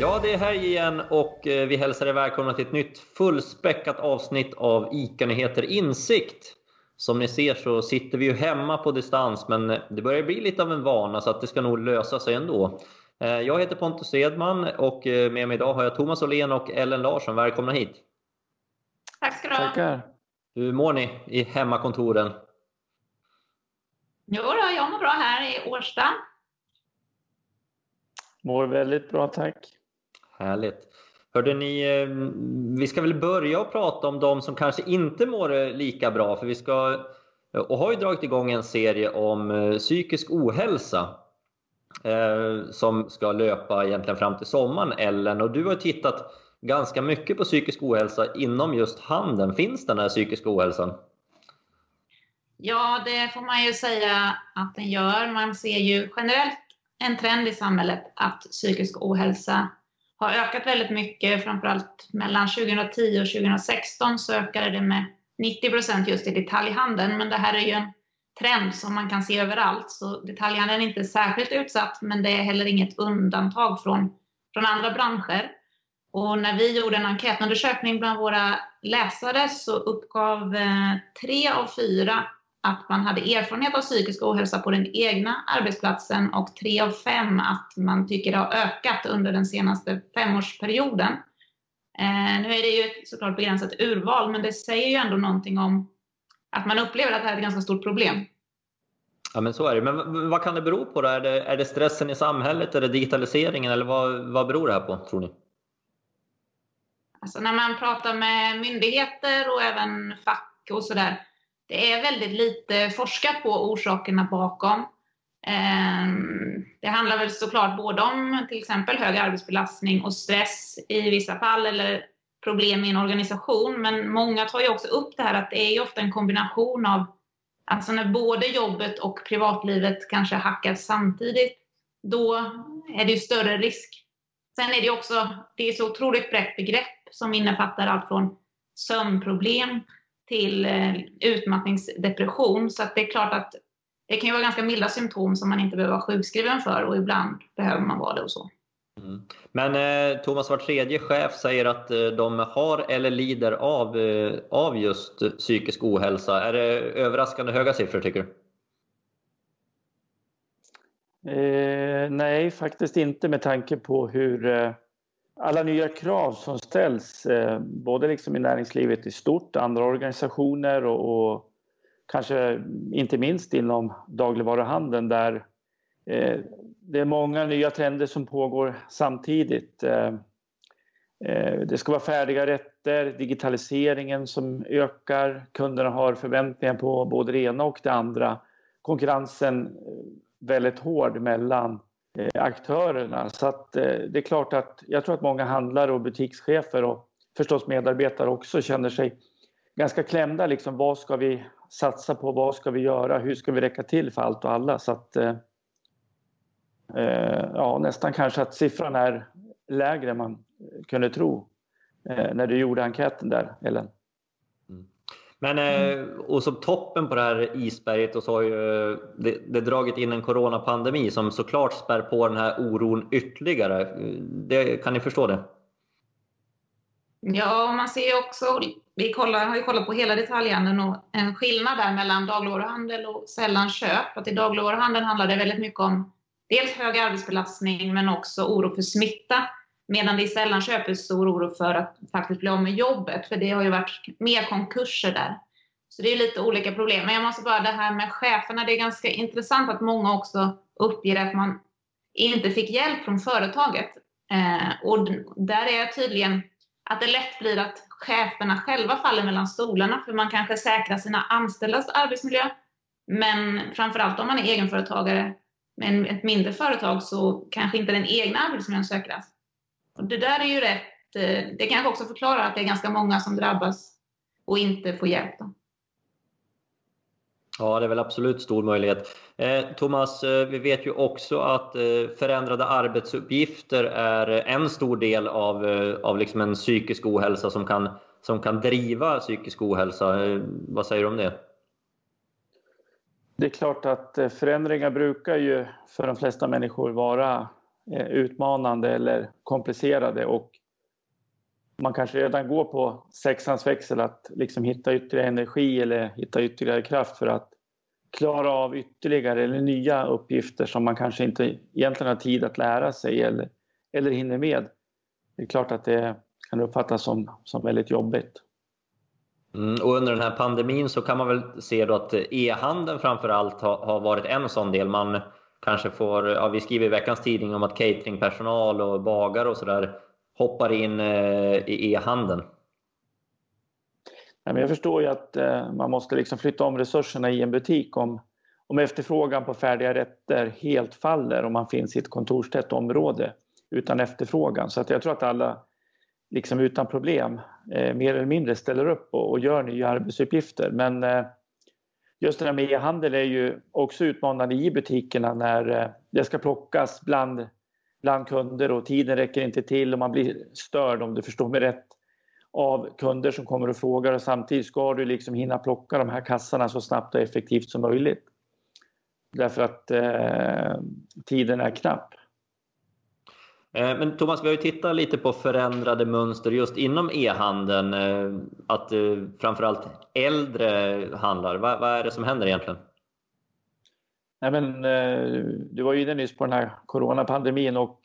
Ja, det är helg igen och eh, vi hälsar er välkomna till ett nytt fullspäckat avsnitt av ICA-nyheter Insikt. Som ni ser så sitter vi ju hemma på distans, men det börjar bli lite av en vana så att det ska nog lösa sig ändå. Eh, jag heter Pontus Edman och eh, med mig idag har jag Thomas Åhlén och Ellen Larsson. Välkomna hit! Tack ska du ha! Tackar! Hur mår ni i hemmakontoren? Jo då, jag mår bra här i Årsta. Mår väldigt bra, tack. Härligt. Hörde ni, eh, vi ska väl börja och prata om de som kanske inte mår eh, lika bra. För vi ska, eh, och har ju dragit igång en serie om psykisk ohälsa. Som ska löpa egentligen fram till sommaren, Ellen. Och du har tittat ganska mycket på psykisk ohälsa inom just handeln. Finns den här psykiska ohälsan? Ja, det får man ju säga att den gör. Man ser ju generellt en trend i samhället att psykisk ohälsa har ökat väldigt mycket, framförallt mellan 2010 och 2016 så ökade det med 90 procent just i detaljhandeln, men det här är ju en trend som man kan se överallt, så detaljhandeln är inte särskilt utsatt, men det är heller inget undantag från, från andra branscher. Och när vi gjorde en enkätundersökning bland våra läsare så uppgav eh, tre av fyra att man hade erfarenhet av psykisk ohälsa på den egna arbetsplatsen och tre av fem att man tycker det har ökat under den senaste femårsperioden. Eh, nu är det ju såklart begränsat urval, men det säger ju ändå någonting om att man upplever att det här är ett ganska stort problem. Ja, men så är det. Men vad kan det bero på? Då? Är, det, är det stressen i samhället, är det digitaliseringen eller vad, vad beror det här på, tror ni? Alltså när man pratar med myndigheter och även fack och sådär, det är väldigt lite forskat på orsakerna bakom. Ehm, det handlar väl såklart både om till exempel hög arbetsbelastning och stress i vissa fall, eller problem i en organisation. Men många tar ju också upp det här att det är ju ofta en kombination av, alltså när både jobbet och privatlivet kanske hackar samtidigt, då är det ju större risk. Sen är det ju också, det är så otroligt brett begrepp som innefattar allt från sömnproblem till eh, utmattningsdepression. Så att det är klart att det kan ju vara ganska milda symptom som man inte behöver vara sjukskriven för och ibland behöver man vara det och så. Mm. Men eh, Thomas, var tredje chef säger att eh, de har eller lider av, eh, av just psykisk ohälsa. Är det överraskande höga siffror tycker du? Eh, nej, faktiskt inte med tanke på hur eh, alla nya krav som ställs, eh, både liksom i näringslivet i stort, andra organisationer och, och kanske inte minst inom dagligvaruhandeln där eh, det är många nya trender som pågår samtidigt. Eh, eh det ska vara färdiga rätter, digitaliseringen som ökar, kunderna har förväntningar på både det ena och det andra. Konkurrensen eh, väldigt hård mellan Eh, Eh, aktörerna. Så att eh, det är klart att jag tror att många handlare och butikschefer och förstås medarbetare också känner sig ganska klämda. Liksom, vad ska vi satsa på? Vad ska vi göra? Hur ska vi räcka till för allt och alla? Så att, eh, eh ja, nästan kanske att siffran är lägre än man kunde tro eh, när du gjorde enkäten där, Ellen. Men mm. och som toppen på det här isberget och så har ju det, det dragit in en coronapandemi som såklart spär på den här oron ytterligare. Det, kan ni förstå det? Ja, man ser ju också, vi kollar, har ju kollat på hela detaljhandeln och en skillnad där mellan dagligvaruhandel och sällanköp. Att i dagligvaruhandeln handlar det väldigt mycket om dels hög arbetsbelastning men också oro för smitta. Medan det i sällanköp är stor oro för att faktiskt bli av med jobbet, för det har ju varit mer konkurser där. Så det är lite olika problem. Men jag måste bara, det här med cheferna, det är ganska intressant att många också uppger att man inte fick hjälp från företaget. Eh, och där är tydligen att det lätt blir att cheferna själva faller mellan stolarna, för man kanske säkrar sina anställdas arbetsmiljö. Men framförallt om man är egenföretagare med ett mindre företag så kanske inte den egna arbetsmiljön säkras. Och det där är ju rätt, eh, det kanske också förklarar att det är ganska många som drabbas och inte får hjälp. Då. Ja, det är väl absolut stor möjlighet. Eh, Thomas, eh, vi vet ju också att eh, förändrade arbetsuppgifter är en stor del av, av liksom en psykisk ohälsa som kan, som kan driva psykisk ohälsa. Vad säger du om det? Det är klart att förändringar brukar ju för de flesta människor vara Eh, utmanande eller komplicerade och man kanske redan går på sexans växel att liksom hitta ytterligare energi eller hitta ytterligare kraft för att klara av ytterligare eller nya uppgifter som man kanske inte egentligen har tid att lära sig eller, eller hinner med. Det är klart att det kan uppfattas som, som väldigt jobbigt. Mm, och under den här pandemin så kan man väl se då att e-handeln framför allt har, har, varit en sån del. Man kanske får, ja, vi skriver i veckans tidning om att cateringpersonal och bagare och sådär hoppar in eh, i e-handeln. Jag förstår ju att eh, man måste liksom flytta om resurserna i en butik om, om efterfrågan på färdiga rätter helt faller om man finns i ett kontorstätt område utan efterfrågan. Så att jag tror att alla liksom utan problem eh, mer eller mindre ställer upp och, och gör nya arbetsuppgifter. Men eh, just det här med e-handel är ju också utmanande i butikerna när eh, det ska plockas bland, bland kunder och tiden räcker inte till och man blir störd om du förstår mig rätt av kunder som kommer och frågar och samtidigt ska du liksom hinna plocka de här kassarna så snabbt och effektivt som möjligt. Därför att eh, tiden är knapp. Eh, men Thomas, vi har ju tittat lite på förändrade mönster just inom e-handeln. Eh, att eh, framförallt äldre handlar. Vad, vad är det som händer egentligen? Nej, men, du var ju inne nyss på den här coronapandemin och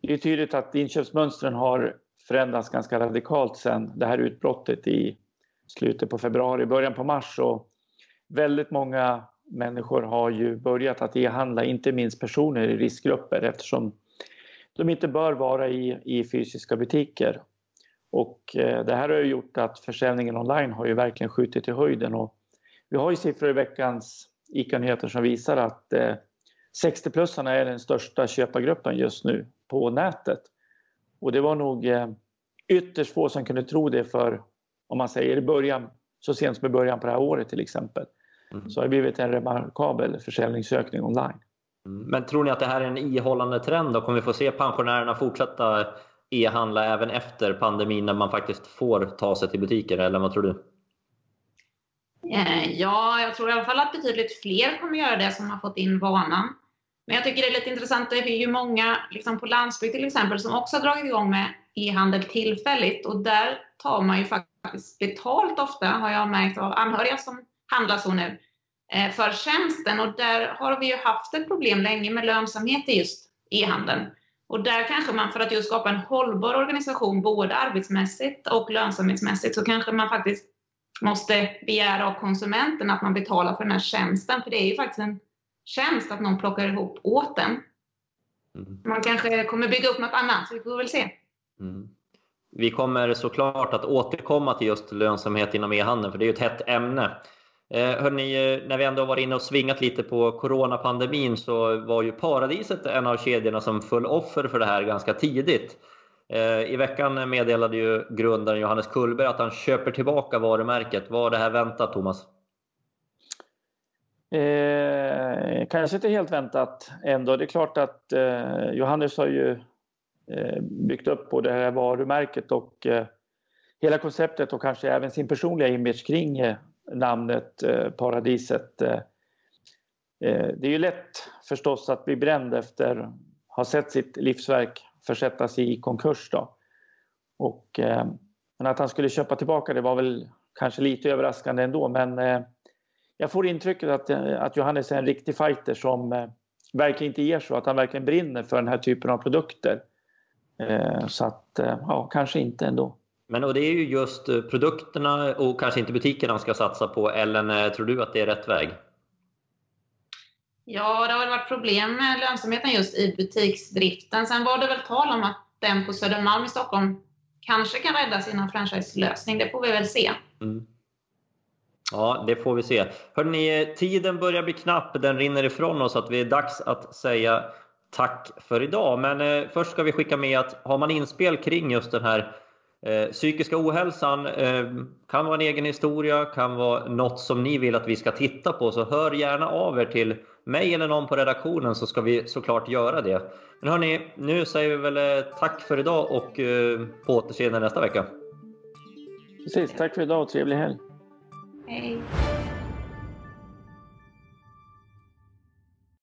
det är tydligt att inköpsmönstren har förändrats ganska radikalt sedan det här utbrottet i slutet på februari, början på mars. Och väldigt många människor har ju börjat att e-handla, inte minst personer i riskgrupper eftersom de inte bör vara i, i fysiska butiker. Och eh, det här har gjort att försäljningen online har ju verkligen skjutit i höjden. Och vi har ju siffror i veckans ICA-nyheter som visar att eh, 60-plussarna är den största köpargruppen just nu på nätet. Och det var nog eh, ytterst få som kunde tro det för, om man säger i början, så sent som i början på det här året till exempel. Mm. Så har det blivit en remarkabel försäljningsökning online. Men tror ni att det här är en ihållande trend? Då? Kommer vi få se pensionärerna fortsätta e-handla även efter pandemin när man faktiskt får ta sig till butiker? Eller vad tror du? Eh, ja, jag tror i alla fall att betydligt fler kommer göra det som har fått in vanan. Men jag tycker det är lite intressant, det är ju många liksom på landsbygd till exempel som också har dragit igång med e-handel tillfälligt och där tar man ju faktiskt betalt ofta har jag märkt av anhöriga som handlar så nu. Eh, för tjänsten och där har vi ju haft ett problem länge med lönsamhet i just e-handeln. Och där kanske man för att just skapa en hållbar organisation både arbetsmässigt och lönsamhetsmässigt så kanske man faktiskt måste begära av konsumenten att man betalar för den här tjänsten. För det är ju faktiskt en tjänst att någon plockar ihop åt den. Mm. Man kanske kommer bygga upp något annat, så vi får väl se. Mm. Vi kommer såklart att återkomma till just lönsamhet inom e-handeln, för det är ju ett hett ämne. Eh, hörni, eh, när vi ändå var inne och svingat lite på coronapandemin så var ju Paradiset en av kedjorna som föll offer för det här ganska tidigt. Eh, I veckan meddelade ju grundaren Johannes Kullberg att han köper tillbaka varumärket. Var det här väntat, Thomas? Eh, kanske inte helt väntat ändå. Det är klart att eh, Johannes har ju eh, byggt upp på det här varumärket och eh, hela konceptet och kanske även sin personliga image kring eh, namnet eh, Paradiset. Eh, eh, det är ju lätt förstås att bli bränd efter att ha sett sitt livsverk försättas i konkurs. Då. Och, eh, men att han skulle köpa tillbaka det var väl kanske lite överraskande ändå men eh, jag får intrycket att, att Johannes är en riktig fighter som verkligen inte ger så, att han verkligen brinner för den här typen av produkter. Så att, ja, kanske inte ändå. Men och det är ju just eh, produkterna och kanske inte butikerna man ska satsa på. Eller eh, tror du att det är rätt väg? Ja, det har varit problem med lönsamheten just i butiksdriften. Sen var det väl tal om att den på Södermalm i Stockholm kanske kan räddas genom franchiselösning. Det får vi väl se. Mm. Ja, det får vi se. Hörrni, tiden börjar bli knapp. Den rinner ifrån oss att det är dags att säga tack för idag. Men eh, först ska vi skicka med att har man inspel kring just den här Eh, psykiska ohälsan eh, kan vara en egen historia, kan vara något som ni vill att vi ska titta på. Så hör gärna av er till mig eller någon på redaktionen så ska vi såklart göra det. Men hörni, nu säger vi väl eh, tack för idag och eh, på återseende nästa vecka. Precis, tack för idag och trevlig helg. Hej.